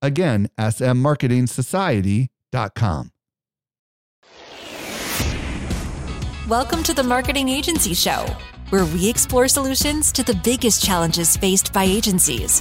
Again, smmarketingsociety.com. Welcome to the Marketing Agency Show, where we explore solutions to the biggest challenges faced by agencies.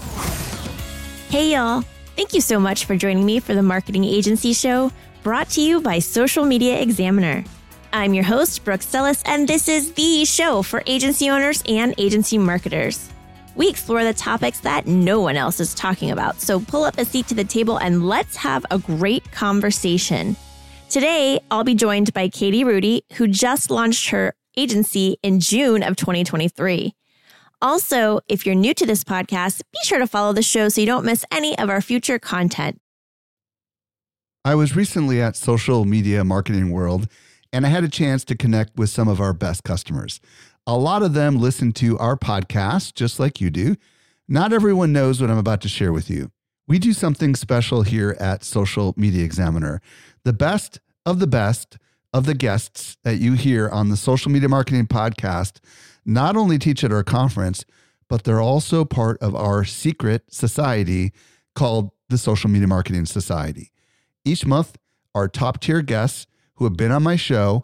Hey, y'all. Thank you so much for joining me for the Marketing Agency Show, brought to you by Social Media Examiner. I'm your host, Brooke Sellas, and this is the show for agency owners and agency marketers. We explore the topics that no one else is talking about, so pull up a seat to the table and let's have a great conversation. Today, I'll be joined by Katie Rudy, who just launched her agency in June of 2023. Also, if you're new to this podcast, be sure to follow the show so you don't miss any of our future content. I was recently at Social Media Marketing World and I had a chance to connect with some of our best customers. A lot of them listen to our podcast just like you do. Not everyone knows what I'm about to share with you. We do something special here at Social Media Examiner. The best of the best of the guests that you hear on the Social Media Marketing Podcast not only teach at our conference, but they're also part of our secret society called the Social Media Marketing Society. Each month, our top tier guests who have been on my show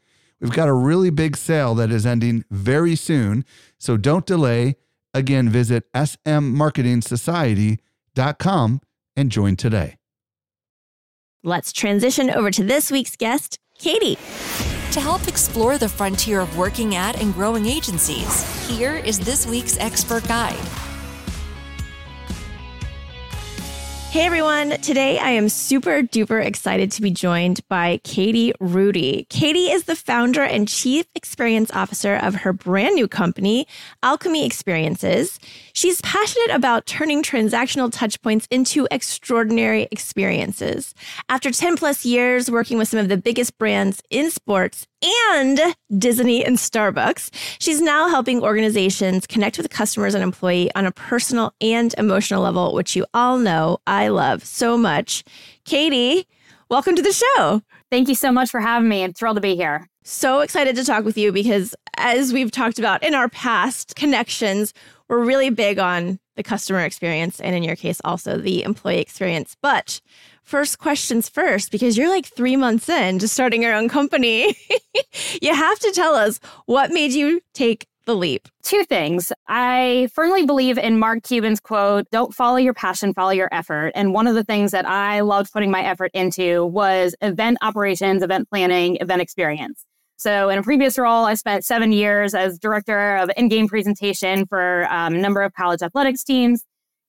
We've got a really big sale that is ending very soon, so don't delay. Again, visit smmarketingsociety.com and join today. Let's transition over to this week's guest, Katie. To help explore the frontier of working at and growing agencies, here is this week's expert guide. Hey everyone, today I am super duper excited to be joined by Katie Rudy. Katie is the founder and chief experience officer of her brand new company, Alchemy Experiences. She's passionate about turning transactional touchpoints into extraordinary experiences. After 10 plus years working with some of the biggest brands in sports and Disney and Starbucks. She's now helping organizations connect with customers and employee on a personal and emotional level, which you all know I love so much. Katie, welcome to the show. Thank you so much for having me. I'm thrilled to be here. So excited to talk with you because, as we've talked about in our past connections, we're really big on the customer experience and, in your case, also the employee experience. But first questions first, because you're like three months in to starting your own company. you have to tell us what made you take the leap. Two things. I firmly believe in Mark Cuban's quote, don't follow your passion, follow your effort. And one of the things that I loved putting my effort into was event operations, event planning, event experience. So, in a previous role, I spent seven years as director of in game presentation for um, a number of college athletics teams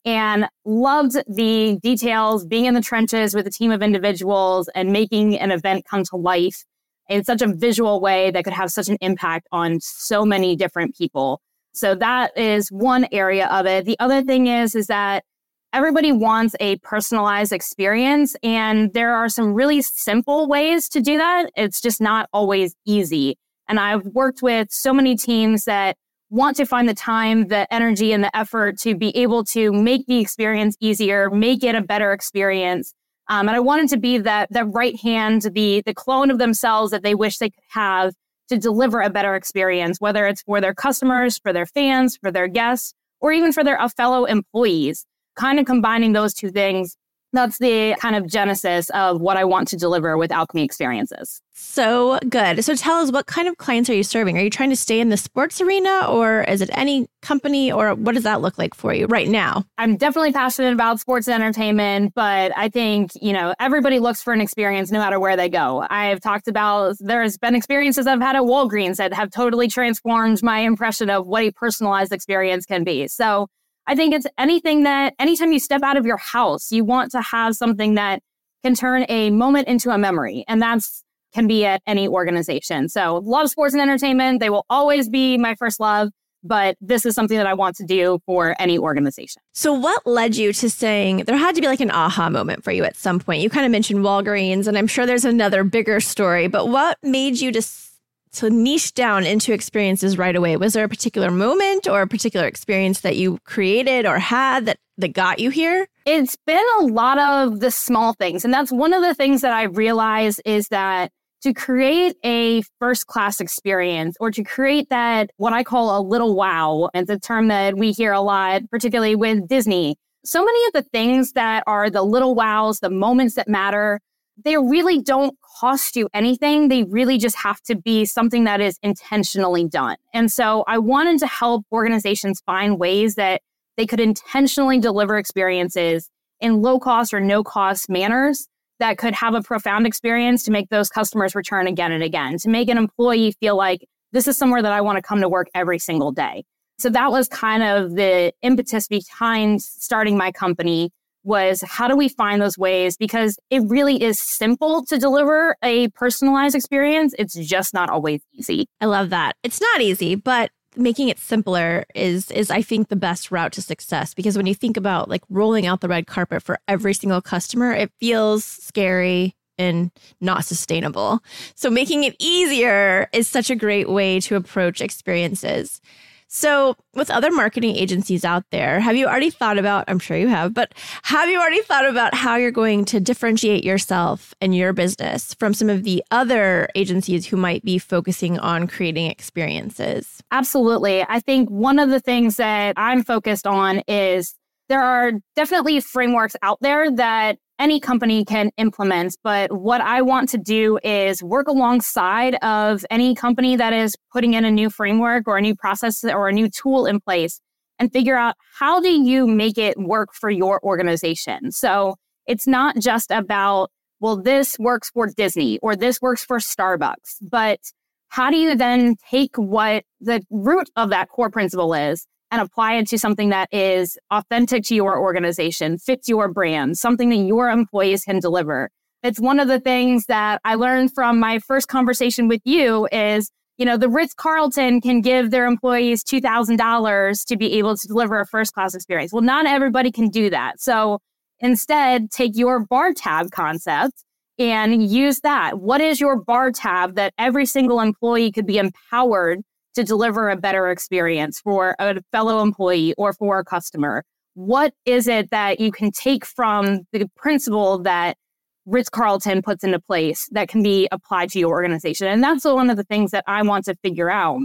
and loved the details, being in the trenches with a team of individuals and making an event come to life in such a visual way that could have such an impact on so many different people. So that is one area of it. The other thing is is that everybody wants a personalized experience and there are some really simple ways to do that. It's just not always easy. And I've worked with so many teams that want to find the time, the energy, and the effort to be able to make the experience easier, make it a better experience. Um, and I wanted to be that that right hand, the the clone of themselves that they wish they could have to deliver a better experience, whether it's for their customers, for their fans, for their guests, or even for their uh, fellow employees. Kind of combining those two things that's the kind of genesis of what I want to deliver with Alchemy Experiences. So good. So tell us what kind of clients are you serving? Are you trying to stay in the sports arena or is it any company or what does that look like for you right now? I'm definitely passionate about sports and entertainment, but I think, you know, everybody looks for an experience no matter where they go. I've talked about there's been experiences I've had at Walgreens that have totally transformed my impression of what a personalized experience can be. So I think it's anything that anytime you step out of your house, you want to have something that can turn a moment into a memory. And that's can be at any organization. So love sports and entertainment. They will always be my first love, but this is something that I want to do for any organization. So what led you to saying there had to be like an aha moment for you at some point? You kind of mentioned Walgreens and I'm sure there's another bigger story, but what made you just to niche down into experiences right away? Was there a particular moment or a particular experience that you created or had that that got you here? It's been a lot of the small things. And that's one of the things that I realize is that to create a first class experience or to create that what I call a little wow, it's a term that we hear a lot, particularly with Disney. So many of the things that are the little wows, the moments that matter, they really don't cost you anything. They really just have to be something that is intentionally done. And so I wanted to help organizations find ways that they could intentionally deliver experiences in low cost or no cost manners that could have a profound experience to make those customers return again and again, to make an employee feel like this is somewhere that I want to come to work every single day. So that was kind of the impetus behind starting my company was how do we find those ways? Because it really is simple to deliver a personalized experience. It's just not always easy. I love that. It's not easy but making it simpler is is i think the best route to success. Because when you think about like rolling out the red carpet for every single customer it feels scary and not sustainable. So making it easier is such a great way to approach experiences so, with other marketing agencies out there, have you already thought about, I'm sure you have, but have you already thought about how you're going to differentiate yourself and your business from some of the other agencies who might be focusing on creating experiences? Absolutely. I think one of the things that I'm focused on is there are definitely frameworks out there that any company can implement. But what I want to do is work alongside of any company that is putting in a new framework or a new process or a new tool in place and figure out how do you make it work for your organization. So it's not just about, well, this works for Disney or this works for Starbucks, but how do you then take what the root of that core principle is and apply it to something that is authentic to your organization, fits your brand, something that your employees can deliver. It's one of the things that I learned from my first conversation with you is, you know, the Ritz Carlton can give their employees $2,000 to be able to deliver a first class experience. Well, not everybody can do that. So instead, take your bar tab concept and use that. What is your bar tab that every single employee could be empowered to deliver a better experience for a fellow employee or for a customer? What is it that you can take from the principle that Ritz Carlton puts into place that can be applied to your organization? And that's one of the things that I want to figure out.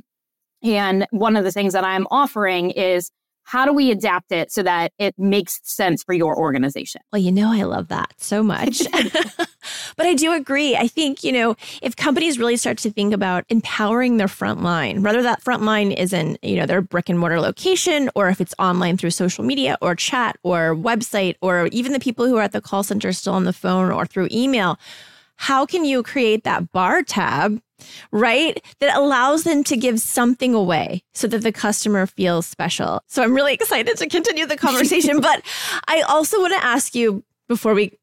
And one of the things that I'm offering is how do we adapt it so that it makes sense for your organization? Well, you know, I love that so much. but I do agree. I think, you know, if companies really start to think about empowering their front line, whether that front line is in, you know, their brick and mortar location or if it's online through social media or chat or website or even the people who are at the call center still on the phone or through email, how can you create that bar tab right? That allows them to give something away so that the customer feels special. So I'm really excited to continue the conversation. but I also want to ask you before we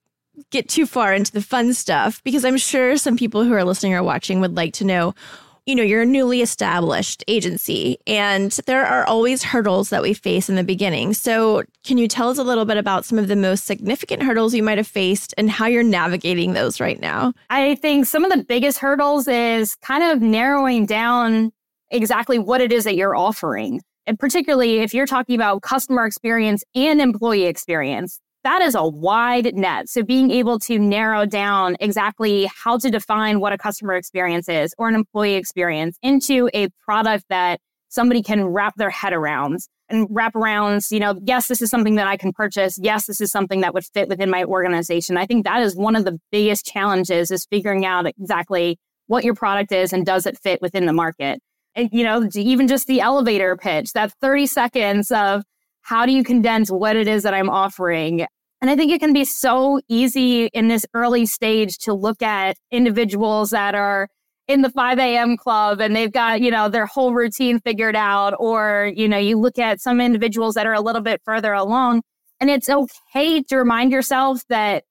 get too far into the fun stuff, because I'm sure some people who are listening or watching would like to know you know, you're a newly established agency and there are always hurdles that we face in the beginning. So, can you tell us a little bit about some of the most significant hurdles you might have faced and how you're navigating those right now? I think some of the biggest hurdles is kind of narrowing down exactly what it is that you're offering. And particularly if you're talking about customer experience and employee experience, that is a wide net. So being able to narrow down exactly how to define what a customer experience is or an employee experience into a product that somebody can wrap their head around and wraparounds. You know, yes, this is something that I can purchase. Yes, this is something that would fit within my organization. I think that is one of the biggest challenges is figuring out exactly what your product is and does it fit within the market. And, you know, even just the elevator pitch, that 30 seconds of how do you condense what it is that I'm offering? And I think it can be so easy in this early stage to look at individuals that are in the 5 a.m. club and they've got, you know, their whole routine figured out. Or, you know, you look at some individuals that are a little bit further along. And it's okay to remind yourself that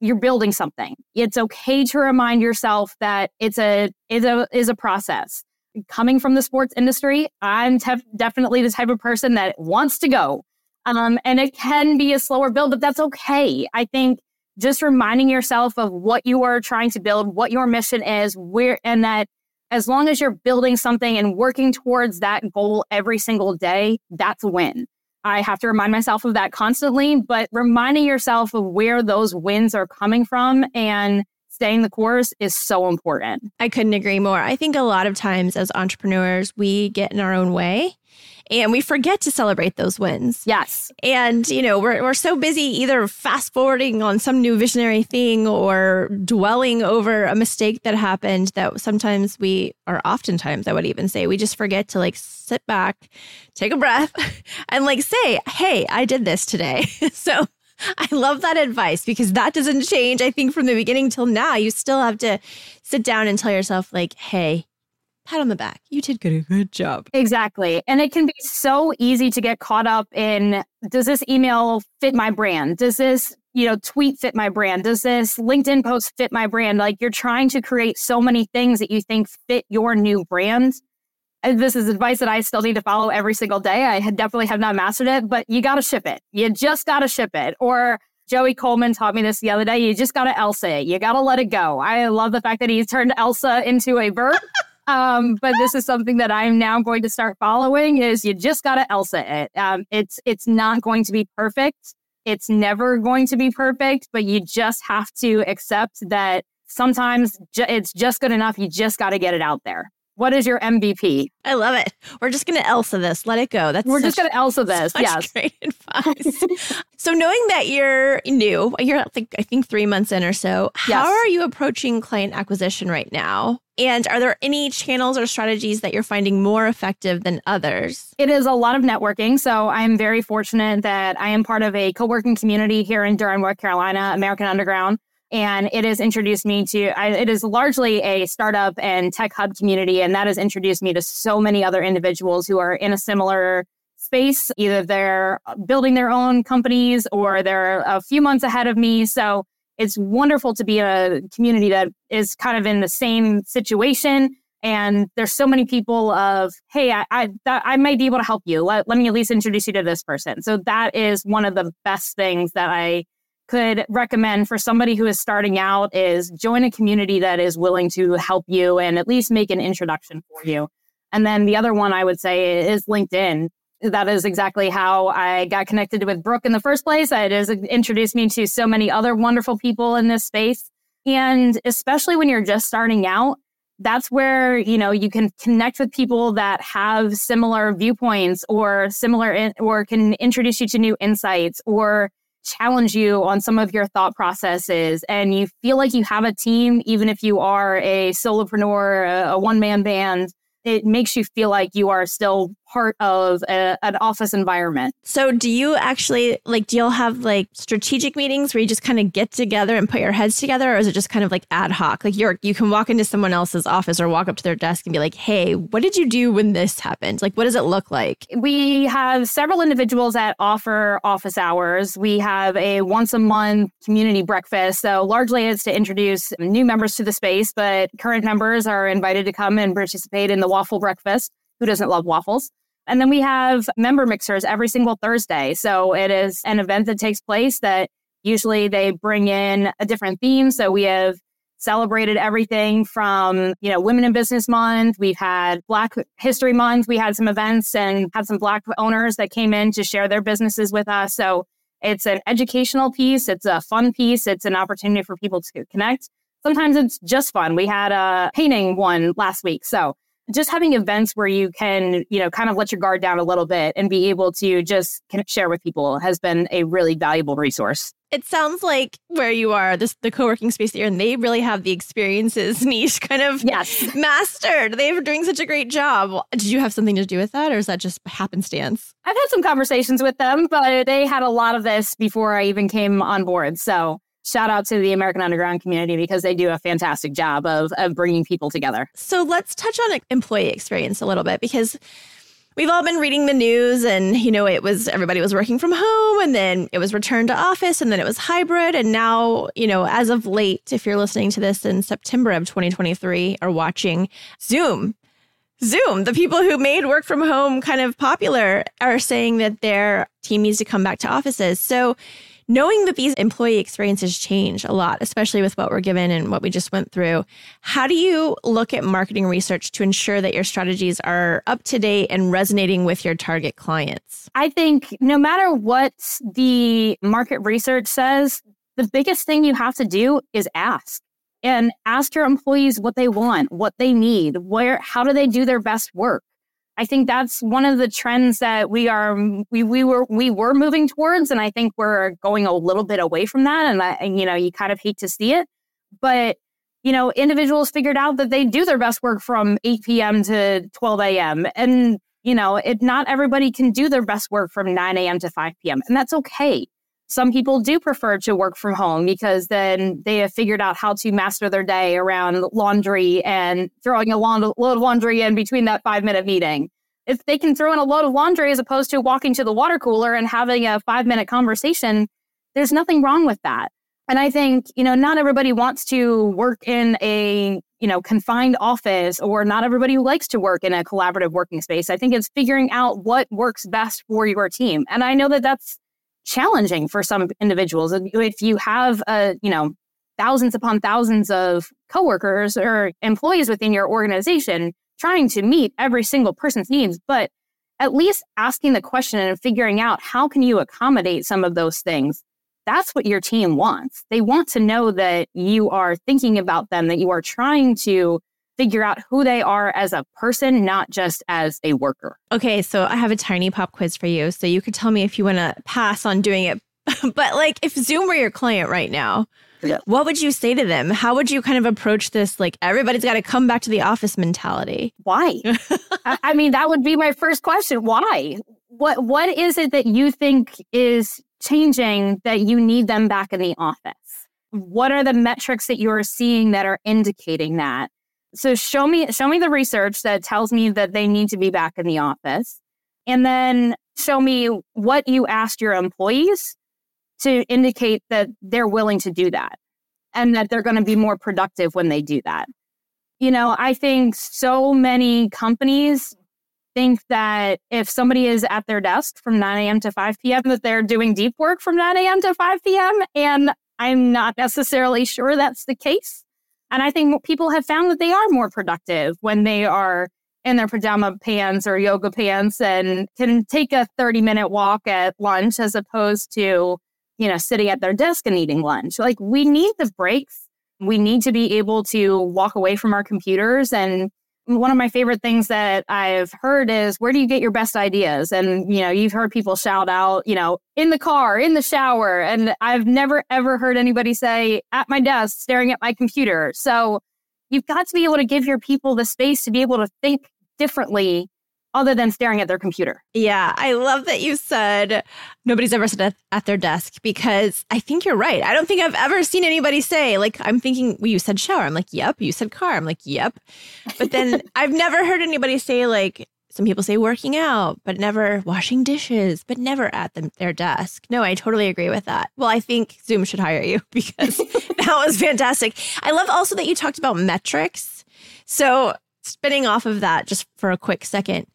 you're building something. It's okay to remind yourself that it's a is a is a process. Coming from the sports industry, I'm tef- definitely the type of person that wants to go. Um, and it can be a slower build, but that's okay. I think just reminding yourself of what you are trying to build, what your mission is, where, and that as long as you're building something and working towards that goal every single day, that's a win. I have to remind myself of that constantly, but reminding yourself of where those wins are coming from and staying the course is so important. I couldn't agree more. I think a lot of times as entrepreneurs, we get in our own way and we forget to celebrate those wins. Yes. And, you know, we're, we're so busy either fast forwarding on some new visionary thing or dwelling over a mistake that happened that sometimes we, or oftentimes I would even say, we just forget to like sit back, take a breath, and like say, hey, I did this today. so, I love that advice because that doesn't change. I think from the beginning till now, you still have to sit down and tell yourself, like, hey, pat on the back. You did good, a good job. Exactly. And it can be so easy to get caught up in does this email fit my brand? Does this, you know, tweet fit my brand? Does this LinkedIn post fit my brand? Like you're trying to create so many things that you think fit your new brand. And this is advice that I still need to follow every single day. I definitely have not mastered it, but you got to ship it. You just got to ship it. Or Joey Coleman taught me this the other day. You just got to Elsa it. You got to let it go. I love the fact that he turned Elsa into a verb. Um, but this is something that I'm now going to start following is you just got to Elsa it. Um, it's, it's not going to be perfect. It's never going to be perfect, but you just have to accept that sometimes ju- it's just good enough. You just got to get it out there. What is your MVP? I love it. We're just going to Elsa this. Let it go. That's we're such, just going to Elsa this. Yes, great advice. so, knowing that you're new, you're I think I think three months in or so. How Yes. are you approaching client acquisition right now? And are there any channels or strategies that you're finding more effective than others? it is a lot of networking. So I'm very fortunate that I am part of a co-working community here in Durham, North Carolina, American Underground. And it has introduced me to, I, it is largely a startup and tech hub community. And that has introduced me to so many other individuals who are in a similar space. Either they're building their own companies or they're a few months ahead of me. So it's wonderful to be in a community that is kind of in the same situation. And there's so many people of, hey, I I, I might be able to help you. Let, let me at least introduce you to this person. So that is one of the best things that I could recommend for somebody who is starting out is join a community that is willing to help you and at least make an introduction for you. And then the other one I would say is LinkedIn. That is exactly how I got connected with Brooke in the first place. It has introduced me to so many other wonderful people in this space. And especially when you're just starting out, that's where you know you can connect with people that have similar viewpoints or similar in, or can introduce you to new insights or challenge you on some of your thought processes and you feel like you have a team even if you are a solopreneur a, a one-man band it makes you feel like you are still part of a, an office environment So, do you actually like, do y'all have like strategic meetings where you just kind of get together and put your heads together, or is it just kind of like ad hoc? Like, you're, you can walk into someone else's office or walk up to their desk and be like, hey, what did you do when this happened? Like, what does it look like? we have several individuals that offer office hours. We have a once a month community breakfast. So largely it's to introduce new members to the space, but current members are invited to come and participate in the waffle breakfast. Who doesn't love waffles? And then we have member mixers every single Thursday. So it is an event that takes place that usually they bring in a different theme. So we have celebrated everything from, you know, Women in Business Month. We've had Black History Month. We had some events and had some Black owners that came in to share their businesses with us. So it's an educational piece. It's a fun piece. It's an opportunity for people to connect. Sometimes it's just fun. We had a painting one last week. So just having events where you can, you know, kind of let your guard down a little bit and be able to just share with people has been a really valuable resource. It sounds like where you are, this the co-working space that you're in, they really have the experiences niche kind of yes. mastered. They're doing such a great job. Did you have something to do with that or is that just happenstance? I've had some conversations with them, but they had a lot of this before I even came on board. So shout out to the American Underground community because they do a fantastic job of, of bringing people together. So let's touch on employee experience a little bit because we've all been reading the news and you know it was everybody was working from home and then it was returned to office and then it was hybrid and now you know as of late if you're listening to this in September of 2023 or watching Zoom Zoom, the people who made work from home kind of popular are saying that their team needs to come back to offices. So knowing that these employee experiences change a lot, especially with what we're given and what we just went through, how do you look at marketing research to ensure that your strategies are up to date and resonating with your target clients? I think no matter what the market research says, the biggest thing you have to do is ask and ask your employees what they want, what they need, where how do they do their best work? I think that's one of the trends that we are we we were we were moving towards, and I think we're going a little bit away from that. And, I, and you know, you kind of hate to see it, but you know, individuals figured out that they do their best work from 8 p.m. to 12 a.m. and you know, it not everybody can do their best work from 9 a.m. to 5 p.m. and that's okay. Some people do prefer to work from home because then they have figured out how to master their day around laundry and throwing a load of laundry in between that five minute meeting. If they can throw in a load of laundry as opposed to walking to the water cooler and having a five minute conversation, there's nothing wrong with that. And I think, you know, not everybody wants to work in a, you know, confined office or not everybody likes to work in a collaborative working space. I think it's figuring out what works best for your team. And I know that that's challenging for some individuals. If you have, a, you know, thousands upon thousands of coworkers or employees within your organization, trying to meet every single person's needs, but at least asking the question and figuring out how can you accommodate some of those things. That's what your team wants. They want to know that you are thinking about them, that you are trying to figure out who they are as a person, not just as a worker. Okay, so I have a tiny pop quiz for you. So you could tell me if you want to pass on doing it. but like if Zoom were your client right now, yeah. what would you say to them? How would you kind of approach this like everybody's got to come back to the office mentality? Why? I mean, that would be my first question. Why? What what is it that you think is changing that you need them back in the office? What are the metrics that you're seeing that are indicating that? So show me show me the research that tells me that they need to be back in the office. And then show me what you asked your employees to indicate that they're willing to do that and that they're going to be more productive when they do that. You know, I think so many companies think that if somebody is at their desk from 9 a.m. to 5 p.m., that they're doing deep work from 9 a.m. to 5 p.m. And I'm not necessarily sure that's the case. And I think people have found that they are more productive when they are in their pajama pants or yoga pants and can take a 30 minute walk at lunch as opposed to, you know, sitting at their desk and eating lunch. Like we need the breaks. We need to be able to walk away from our computers and one of my favorite things that I've heard is where do you get your best ideas? And, you know, you've heard people shout out, you know, in the car, in the shower. And I've never, ever heard anybody say at my desk, staring at my computer. So you've got to be able to give your people the space to be able to think differently other than staring at their computer. Yeah, I love that you said nobody's ever sat at their desk because I think you're right. I don't think I've ever seen anybody say, like, I'm thinking, well, you said shower. I'm like, yep. You said car. I'm like, yep. But then I've never heard anybody say, like, some people say working out, but never washing dishes, but never at them, their desk. No, I totally agree with that. Well, I think Zoom should hire you because that was fantastic. I love also that you talked about metrics. So spinning off of that just for a quick second,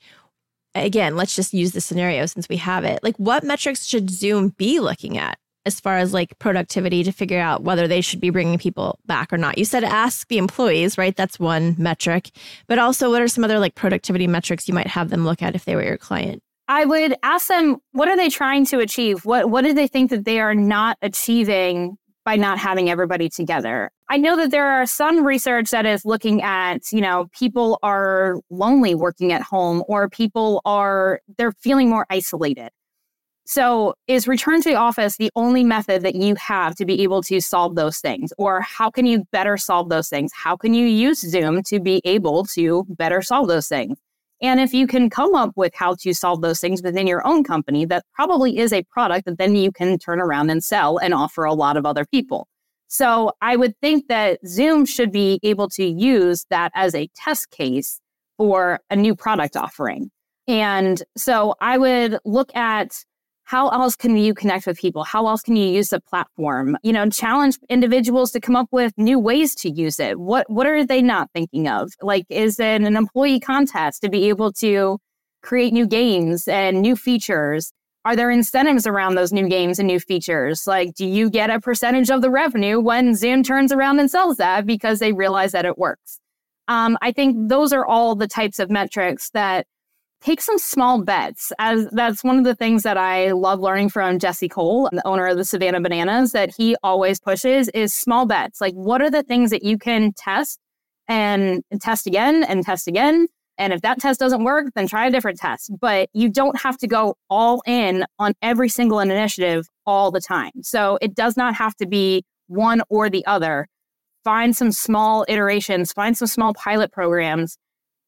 again, let's just use the scenario since we have it. Like, what metrics should Zoom be looking at as far as like productivity to figure out whether they should be bringing people back or not? You said ask the employees, right? That's one metric. But also, what are some other like productivity metrics you might have them look at if they were your client? I would ask them, what are they trying to achieve? What what do they think that they are not achieving by not having everybody together. I know that there are some research that is looking at, you know, people are lonely working at home or people are they're feeling more isolated. So, is return to the office the only method that you have to be able to solve those things? Or how can you better solve those things? How can you use Zoom to be able to better solve those things? And if you can come up with how to solve those things within your own company, that probably is a product that then you can turn around and sell and offer a lot of other people. So I would think that Zoom should be able to use that as a test case for a new product offering. And so I would look at how else can you connect with people? How else can you use the platform? You know, challenge individuals to come up with new ways to use it. What what are they not thinking of? Like, is it an employee contest to be able to create new games and new features? Are there incentives around those new games and new features? Like, do you get a percentage of the revenue when Zoom turns around and sells that because they realize that it works? Um, I think those are all the types of metrics that take some small bets. As that's one of the things that I love learning from Jesse Cole, the owner of the Savannah Bananas, that he always pushes is small bets. Like, what are the things that you can test and test again and test again? And if that test doesn't work, then try a different test. But you don't have to go all in on every single initiative all the time. So it does not have to be one or the other. Find some small iterations, find some small pilot programs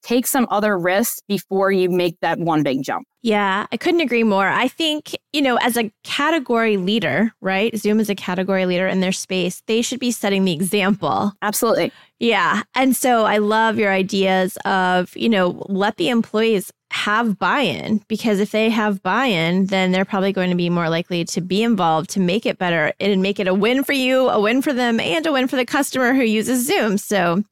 take some other risks before you make that one big jump. Yeah, I couldn't agree more. I think, you know, as a category leader, right? Zoom is a category leader in their space. They should be setting the example. Absolutely. Yeah. And so I love your ideas of, you know, let the employees have buy in because if they have buy in, then they're probably going to be more likely to be involved to make it better and make it a win for you, a win for them, and a win for the customer who uses Zoom. So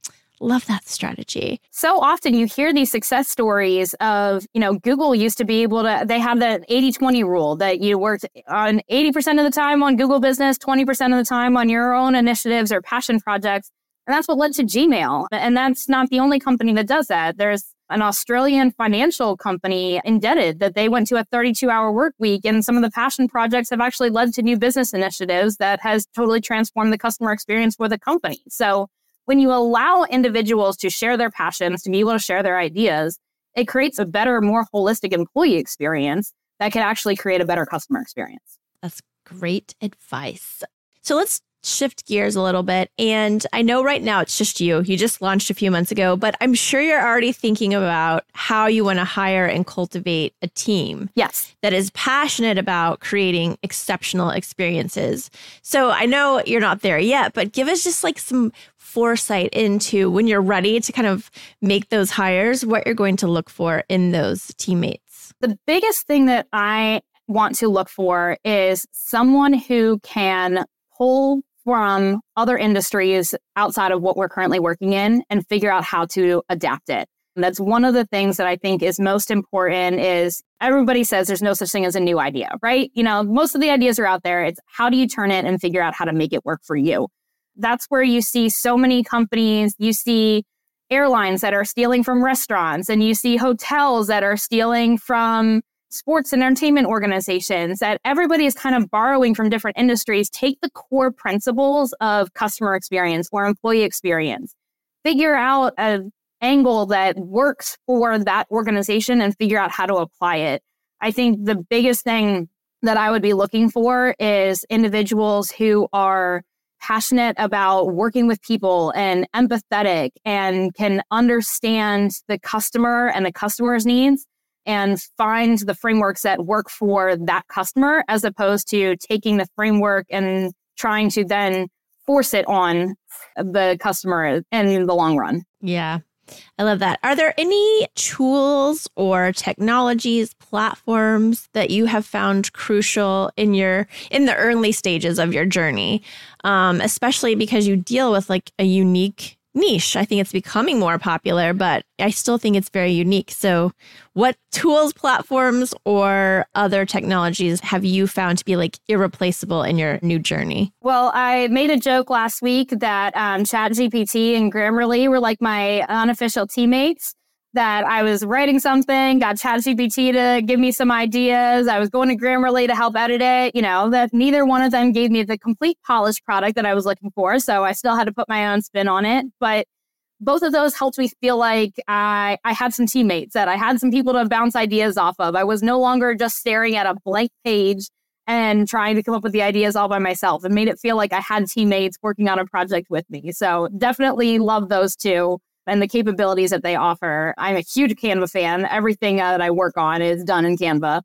Love that strategy. So often you hear these success stories of, you know, Google used to be able to, they have that 80 20 rule that you worked on 80% of the time on Google business, 20% of the time on your own initiatives or passion projects. And that's what led to Gmail. And that's not the only company that does that. There's an Australian financial company InDebted that they went to a 32 hour work week. And some of the passion projects have actually led to new business initiatives that has totally transformed the customer experience for the company. So when you allow individuals to share their passions, to be able to share their ideas, it creates a better, more holistic employee experience that can actually create a better customer experience. That's great advice. So let's shift gears a little bit. And I know right now it's just you. You just launched a few months ago, but I'm sure you're already thinking about how you want to hire and cultivate a team. Yes. That is passionate about creating exceptional experiences. So I know you're not there yet, but give us just like some foresight into when you're ready to kind of make those hires, what you're going to look for in those teammates. The biggest thing that I want to look for is someone who can pull from other industries outside of what we're currently working in and figure out how to adapt it. And that's one of the things that I think is most important is everybody says there's no such thing as a new idea, right? You know, most of the ideas are out there. It's how do you turn it and figure out how to make it work for you? That's where you see so many companies, you see airlines that are stealing from restaurants and you see hotels that are stealing from sports and entertainment organizations that everybody is kind of borrowing from different industries take the core principles of customer experience or employee experience. Figure out an angle that works for that organization and figure out how to apply it. I think the biggest thing that i would be looking for is individuals who are passionate about working with people and empathetic and can understand the customer and the customer's needs and find the frameworks that work for that customer as opposed to taking the framework and trying to then force it on the customer in the long run. Yeah. I love that. Are there any tools or technologies, platforms that you have found crucial in your in the early stages of your journey, um, especially because you deal with like a unique niche. I think it's becoming more popular, but I still think it's very unique. So, what tools, platforms, or other technologies have you found to be like irreplaceable in your new journey? Well, I made a joke last week that um, ChatGPT and Grammarly were like my unofficial teammates. That I was writing something, got ChatGPT to give me some ideas. I was going to Grammarly to help edit it. You know, that neither one of them gave me the complete polished product that I was looking for. So I still had to put my own spin on it. But both of those helped me feel like I, I had some teammates, that I had some people to bounce ideas off of. I was no longer just staring at a blank page and trying to come up with the ideas all by myself. It made it feel like I had teammates working on a project with me. So definitely love those two and the capabilities that they offer. I'm a huge Canva fan. Everything uh, that I work on is done in Canva.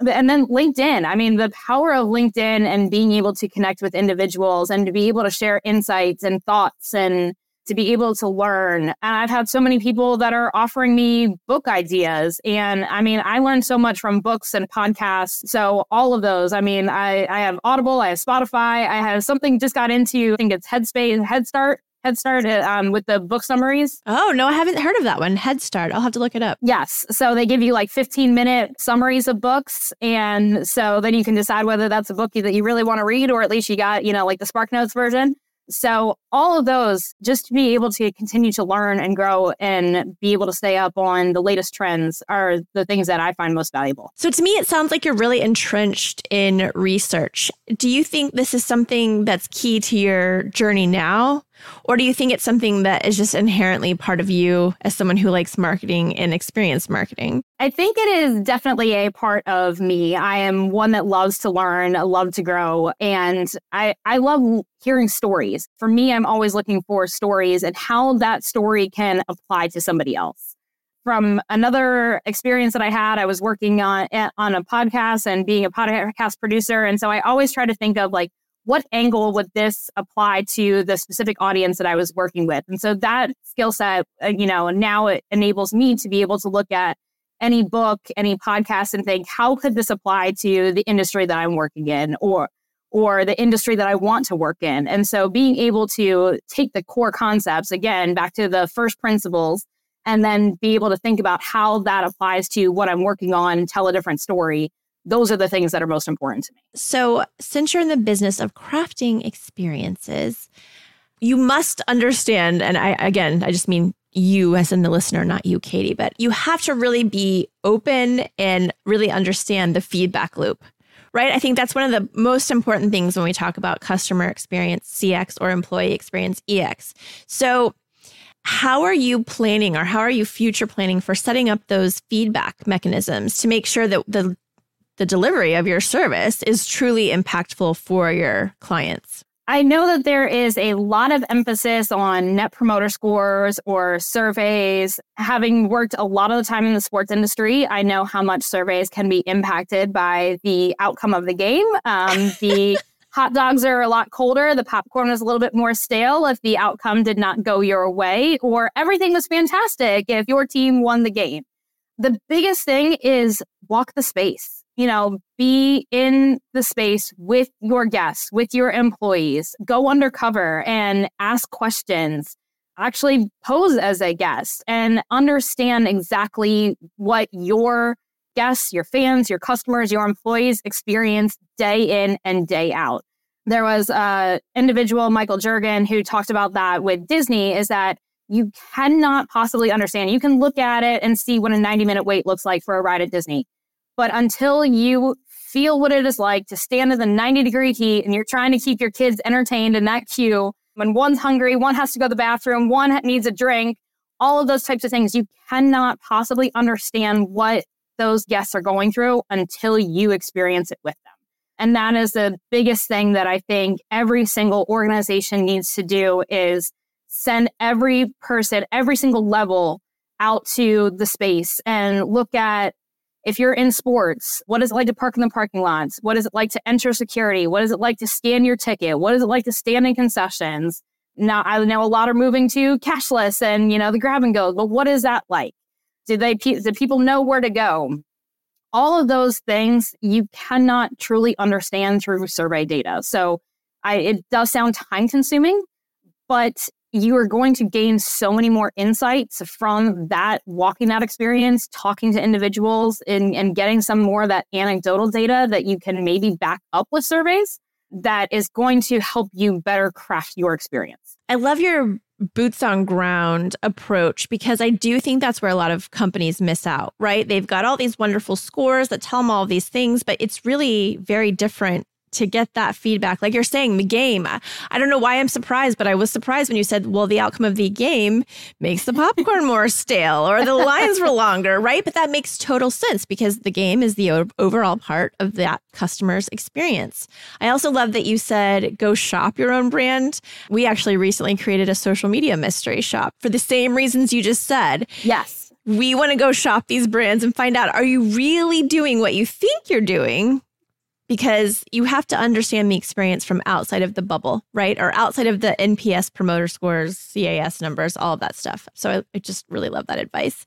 And then LinkedIn. I mean, the power of LinkedIn and being able to connect with individuals and to be able to share insights and thoughts and to be able to learn. And I've had so many people that are offering me book ideas. And I mean, I learned so much from books and podcasts. So all of those, I mean, I, I have Audible, I have Spotify, I have something just got into, I think it's Headspace, Head Start. Head Start uh, um, with the book summaries. Oh, no, I haven't heard of that one. Head Start. I'll have to look it up. Yes. So they give you like 15 minute summaries of books. And so then you can decide whether that's a book that you really want to read, or at least you got, you know, like the Spark Notes version. So, all of those, just to be able to continue to learn and grow and be able to stay up on the latest trends are the things that I find most valuable. So, to me, it sounds like you're really entrenched in research. Do you think this is something that's key to your journey now? Or do you think it's something that is just inherently part of you as someone who likes marketing and experience marketing? I think it is definitely a part of me. I am one that loves to learn, love to grow, and I, I love hearing stories. For me, I'm always looking for stories and how that story can apply to somebody else. From another experience that I had, I was working on eh, on a podcast and being a podcast producer, and so I always try to think of like what angle would this apply to the specific audience that I was working with? And so that skill set, uh, you know, now it enables me to be able to look at any book, any podcast and think, how could this apply to the industry that I'm working in or or the industry that I want to work in? And so being able to take the core concepts again back to the first principles and then be able to think about how that applies to what I'm working on and tell a different story those are the things that are most important to me. So, since you're in the business of crafting experiences, you must understand, and I again, I just mean you as in the listener, not you, Katie, but you have to really be open and really understand the feedback loop, right? I think that's one of the most important things when we talk about customer experience, CX, or employee experience, EX. So, how are you planning or how are you future planning for setting up those feedback mechanisms to make sure that the the delivery of your service is truly impactful for your clients? I know that there is a lot of emphasis on net promoter scores or surveys. Having worked a lot of the time in the sports industry, I know how much surveys can be impacted by the outcome of the game. Um, the hot dogs are a lot colder, the popcorn is a little bit more stale if the outcome did not go your way, or everything was fantastic if your team won the game. The biggest thing is walk the space you know, be in the space with your guests, with your employees, go undercover and ask questions, actually pose as a guest and understand exactly what your guests, your fans, your customers, your employees experience day in and day out. There was a individual, Michael Jurgen, who talked about that with Disney is that you cannot possibly understand. You can look at it and see what a 90 minute wait looks like for a ride at Disney but until you feel what it is like to stand in the 90 degree heat and you're trying to keep your kids entertained in that queue, when one's hungry, one has to go to the bathroom, one needs a drink, all of those types of things, you cannot possibly understand what those guests are going through until you experience it with them. And that is the biggest thing that I think every single organization needs to do is send every person, every single level out to the space and look at if you're in sports, what is it like to park in the parking lots? What is it like to enter security? What is it like to scan your ticket? What is it like to stand in concessions? Now, I know a lot are moving to cashless and, you know, the grab and go, but what is that like? Do they, do people know where to go? All of those things you cannot truly understand through survey data. So I, it does sound time consuming, but you are going to gain so many more insights from that walking that experience talking to individuals and, and getting some more of that anecdotal data that you can maybe back up with surveys that is going to help you better craft your experience i love your boots on ground approach because I do think that's where a lot of companies miss out, right? They've got all these wonderful scores that tell them all these things, but it's really very different to get that feedback. Like you're saying, the game. I don't know why I'm surprised, but I was surprised when you said, well, the outcome of the game makes the popcorn more stale or the lines were longer, right? But that makes total sense because the game is the o- overall part of that customer's experience. I also love that you said go shop your own brand. We actually recently created a social media mystery shop for the same reasons you just said. Yes. We want to go shop these brands and find out are you really doing what you think you're doing? Because you have to understand the experience from outside of the bubble, right? Or outside of the NPS promoter scores, CAS numbers, all of that stuff. So I, I, just really love that advice.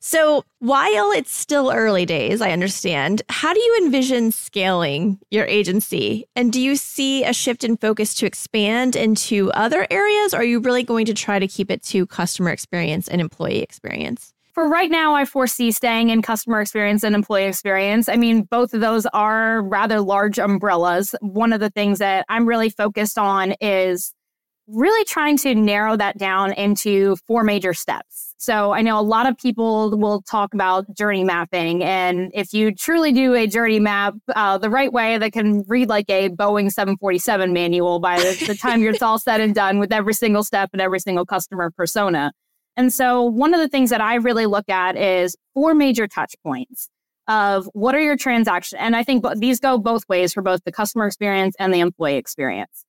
So while it's still early days, I understand, how do you envision scaling your agency? And do you see a shift in focus to expand into other areas? Or are you really going to try to keep it to customer experience and employee experience? For right now, I foresee staying in customer experience and employee experience. I mean, both of those are rather large umbrellas. One of the things that I'm really focused on is really trying to narrow that down into four major steps. So I know a lot of people will talk about journey mapping. And if you truly do a journey map uh, the right way, that can read like a Boeing 747 manual by the, the time you're all said and done with every single step and every single customer persona. And so one of the things that I really look at is four major touch points of what are your transactions. And I think these go both ways for both the customer experience and the employee experience.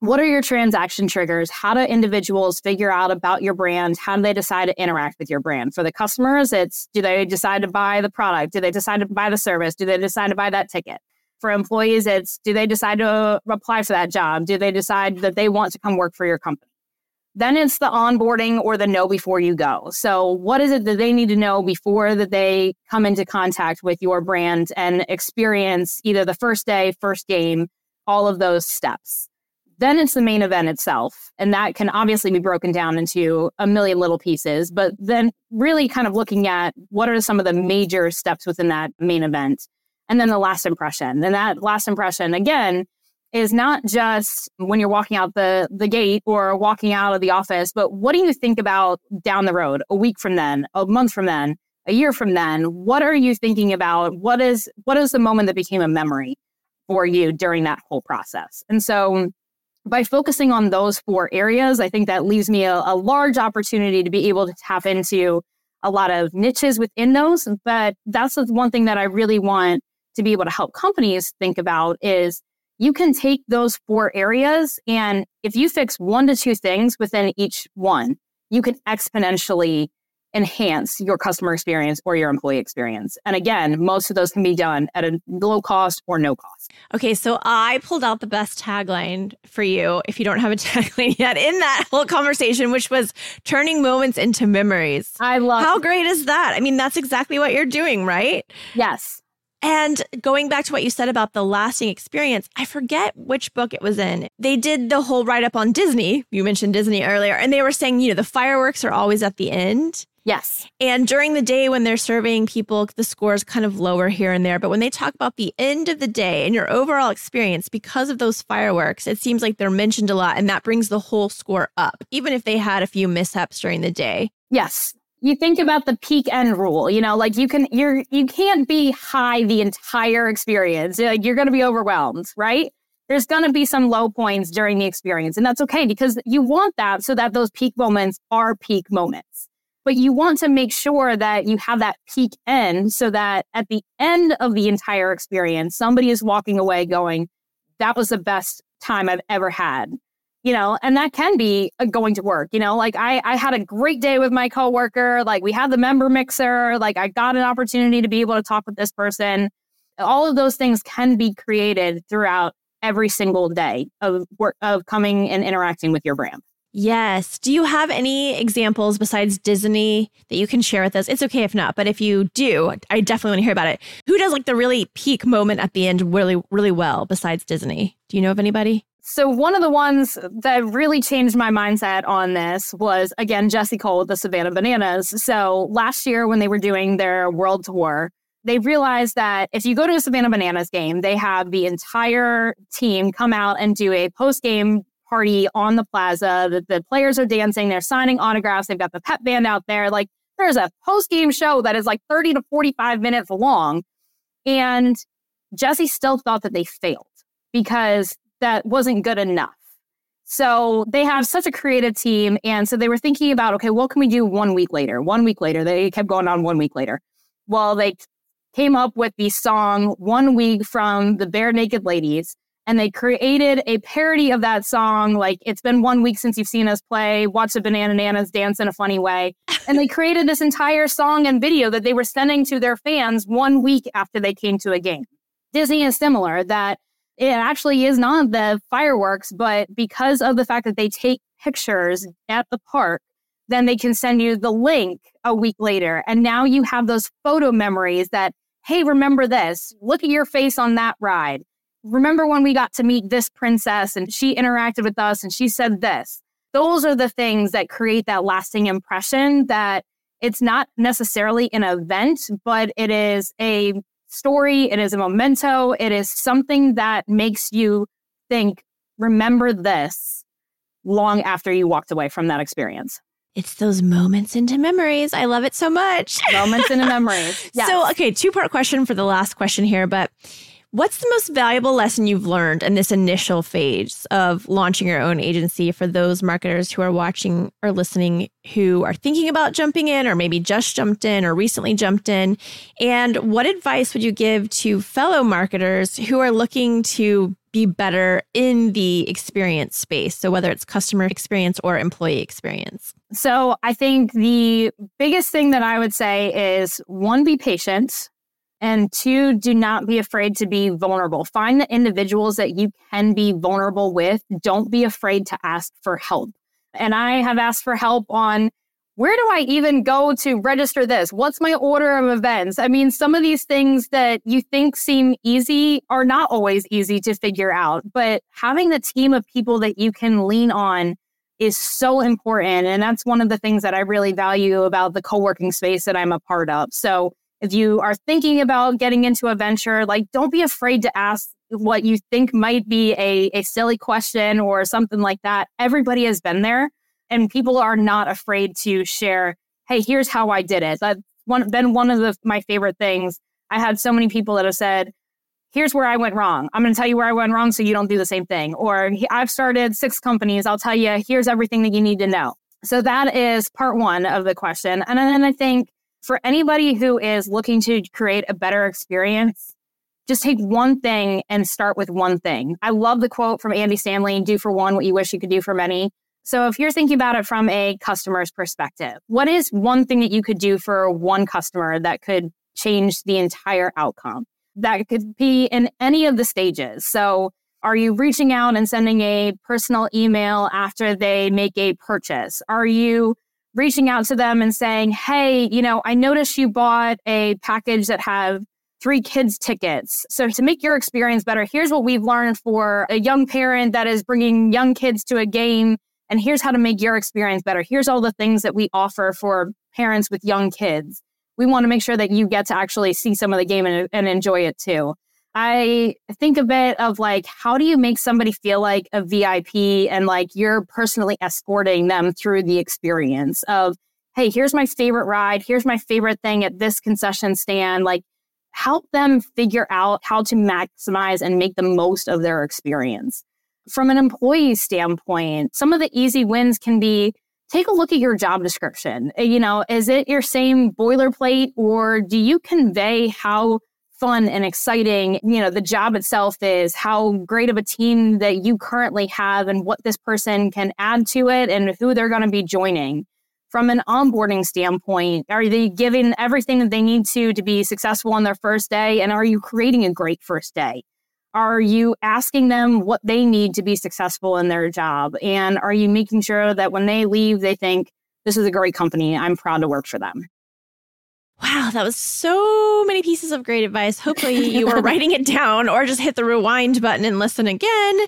What are your transaction triggers? How do individuals figure out about your brand? How do they decide to interact with your brand? For the customers, it's do they decide to buy the product? Do they decide to buy the service? Do they decide to buy that ticket? For employees, it's do they decide to apply for that job? Do they decide that they want to come work for your company? Then it's the onboarding or the know before you go. So what is it that they need to know before that they come into contact with your brand and experience either the first day, first game, all of those steps. Then it's the main event itself. And that can obviously be broken down into a million little pieces, but then really kind of looking at what are some of the major steps within that main event. And then the last impression. And that last impression, again, is not just when you're walking out the, the gate or walking out of the office, but what do you think about down the road, a week from then, a month from then, a year from then? What are you thinking about? What is what is the moment that became a memory for you during that whole process? And so by focusing on those four areas, I think that leaves me a, a large opportunity to be able to tap into a lot of niches within those. But that's the one thing that I really want to be able to help companies think about is you can take those four areas and if you fix one to two things within each one, you can exponentially enhance your customer experience or your employee experience. And again, most of those can be done at a low cost or no cost. Okay, so I pulled out the best tagline for you if you don't have a tagline yet in that whole conversation, which was turning moments into memories. I love How great is that? I mean, that's exactly what you're doing, right? Yes. And going back to what you said about the lasting experience, I forget which book it was in. They did the whole write up on Disney. You mentioned Disney earlier, and they were saying, you know, the fireworks are always at the end. Yes. And during the day when they're serving people, the score is kind of lower here and there. But when they talk about the end of the day and your overall experience, because of those fireworks, it seems like they're mentioned a lot. And that brings the whole score up, even if they had a few mishaps during the day. Yes you think about the peak end rule you know like you can you're you can't be high the entire experience. Like you're going to be overwhelmed right? There's going to be some low points during the experience and that's okay because you want that so that those peak moments are peak moments. But you want to make sure that you have that peak end so that at the end of the entire experience somebody is walking away going that was the best time i've ever had you know, and that can be uh, going to work, you know, like I, I had a great day with my coworker, like we had the member mixer, like I got an opportunity to be able to talk with this person. All of those things can be created throughout every single day of work, of coming and interacting with your brand. Yes. Do you have any examples besides Disney that you can share with us? It's okay if not, but if you do, I definitely want to hear about it. Who does like the really peak moment at the end really, really well besides Disney? Do you know of anybody? So one of the ones that really changed my mindset on this was again Jesse Cole with the Savannah Bananas. So last year when they were doing their world tour, they realized that if you go to a Savannah Bananas game, they have the entire team come out and do a post game party on the plaza. The, the players are dancing, they're signing autographs, they've got the pep band out there. Like there's a post game show that is like 30 to 45 minutes long. And Jesse still thought that they failed because that wasn't good enough. So they have such a creative team. And so they were thinking about, okay, what can we do one week later? One week later. They kept going on one week later. Well, they came up with the song One Week from the Barenaked Ladies. And they created a parody of that song. Like, it's been one week since you've seen us play. Watch the Banana Nanas dance in a funny way. And they created this entire song and video that they were sending to their fans one week after they came to a game. Disney is similar, that it actually is not the fireworks, but because of the fact that they take pictures at the park, then they can send you the link a week later. And now you have those photo memories that, hey, remember this? Look at your face on that ride. Remember when we got to meet this princess and she interacted with us and she said this? Those are the things that create that lasting impression that it's not necessarily an event, but it is a story, it is a memento, it is something that makes you think, remember this long after you walked away from that experience. It's those moments into memories. I love it so much. Moments into memories. Yes. So, okay, two part question for the last question here, but What's the most valuable lesson you've learned in this initial phase of launching your own agency for those marketers who are watching or listening who are thinking about jumping in or maybe just jumped in or recently jumped in? And what advice would you give to fellow marketers who are looking to be better in the experience space? So, whether it's customer experience or employee experience. So, I think the biggest thing that I would say is one, be patient and two, do not be afraid to be vulnerable. Find the individuals that you can be vulnerable with. Don't be afraid to ask for help. And I have asked for help on where do I even go to register this? What's my order of events? I mean, some of these things that you think seem easy are not always easy to figure out, but having the team of people that you can lean on is so important. And that's one of the things that I really value about the co working space that I'm a part of. So if you are thinking about getting into a venture, like don't be afraid to ask what you think might be a, a silly question or something like that. Everybody has been there and people are not afraid to share, hey, here's how I did it. That's one, been one of the, my favorite things. I had so many people that have said, here's where I went wrong. I'm going to tell you where I went wrong so you don't do the same thing. Or I've started six companies. I'll tell you, here's everything that you need to know. So that is part one of the question. And then I think for anybody who is looking to create a better experience, just take one thing and start with one thing. I love the quote from Andy Stanley do for one what you wish you could do for many. So if you're thinking about it from a customer's perspective, what is one thing that you could do for one customer that could change the entire outcome? That could be in any of the stages. So are you reaching out and sending a personal email after they make a purchase? Are you reaching out to them and saying, Hey, you know, I noticed you bought a package that have three kids tickets. So to make your experience better, here's what we've learned for a young parent that is bringing young kids to a game. And here's how to make your experience better. Here's all the things that we offer for parents with young kids. We want to make sure that you get to actually see some of the game and, and enjoy it too. I think a bit of like, how do you make somebody feel like a VIP and like you're personally escorting them through the experience of, hey, here's my favorite ride. Here's my favorite thing at this concession stand. Like, help them figure out how to maximize and make the most of their experience. From an employee standpoint, some of the easy wins can be take a look at your job description. You know, is it your same boilerplate or do you convey how fun and exciting, you know, the job itself is, how great of a team that you currently have and what this person can add to it and who they're going to be joining. From an onboarding standpoint, are they giving everything that they need to to be successful on their first day? And are you creating a great first day? Are you asking them what they need to be successful in their job? And are you making sure that when they leave, they think, this is a great company. I'm proud to work for them. Wow, that was so many pieces of great advice. Hopefully, you were writing it down or just hit the rewind button and listen again.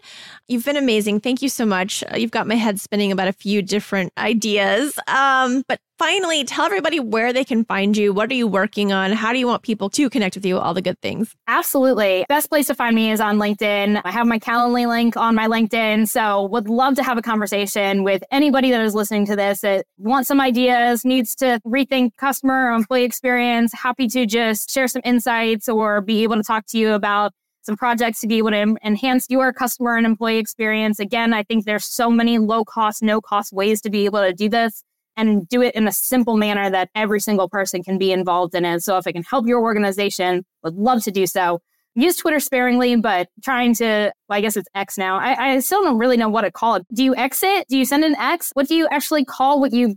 You've been amazing. Thank you so much. You've got my head spinning about a few different ideas. Um, but finally, tell everybody where they can find you. What are you working on? How do you want people to connect with you? All the good things. Absolutely. Best place to find me is on LinkedIn. I have my Calendly link on my LinkedIn. So would love to have a conversation with anybody that is listening to this that wants some ideas, needs to rethink customer or employee experience. Happy to just share some insights or be able to talk to you about some projects to be able to enhance your customer and employee experience. Again, I think there's so many low cost, no cost ways to be able to do this and do it in a simple manner that every single person can be involved in it. So if it can help your organization, would love to do so. Use Twitter sparingly, but trying to, well, I guess it's X now. I, I still don't really know what to call it. Do you exit? Do you send an X? What do you actually call what you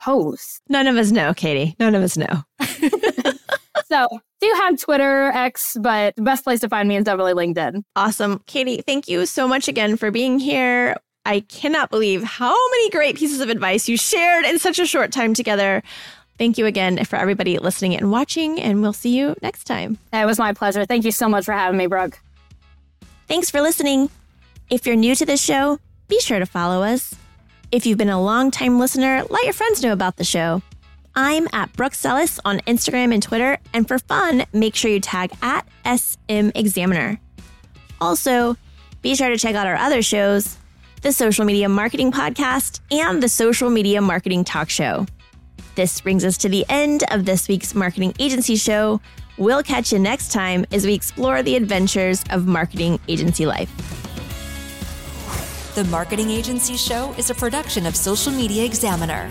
post? None of us know, Katie. None of us know. so do have Twitter, X, but the best place to find me is definitely LinkedIn. Awesome. Katie, thank you so much again for being here. I cannot believe how many great pieces of advice you shared in such a short time together. Thank you again for everybody listening and watching, and we'll see you next time. It was my pleasure. Thank you so much for having me, Brooke. Thanks for listening. If you're new to this show, be sure to follow us. If you've been a long-time listener, let your friends know about the show. I'm at Brooke Sellas on Instagram and Twitter, and for fun, make sure you tag at SM Examiner. Also, be sure to check out our other shows, the Social Media Marketing Podcast and the Social Media Marketing Talk Show. This brings us to the end of this week's Marketing Agency Show. We'll catch you next time as we explore the adventures of marketing agency life. The Marketing Agency Show is a production of Social Media Examiner.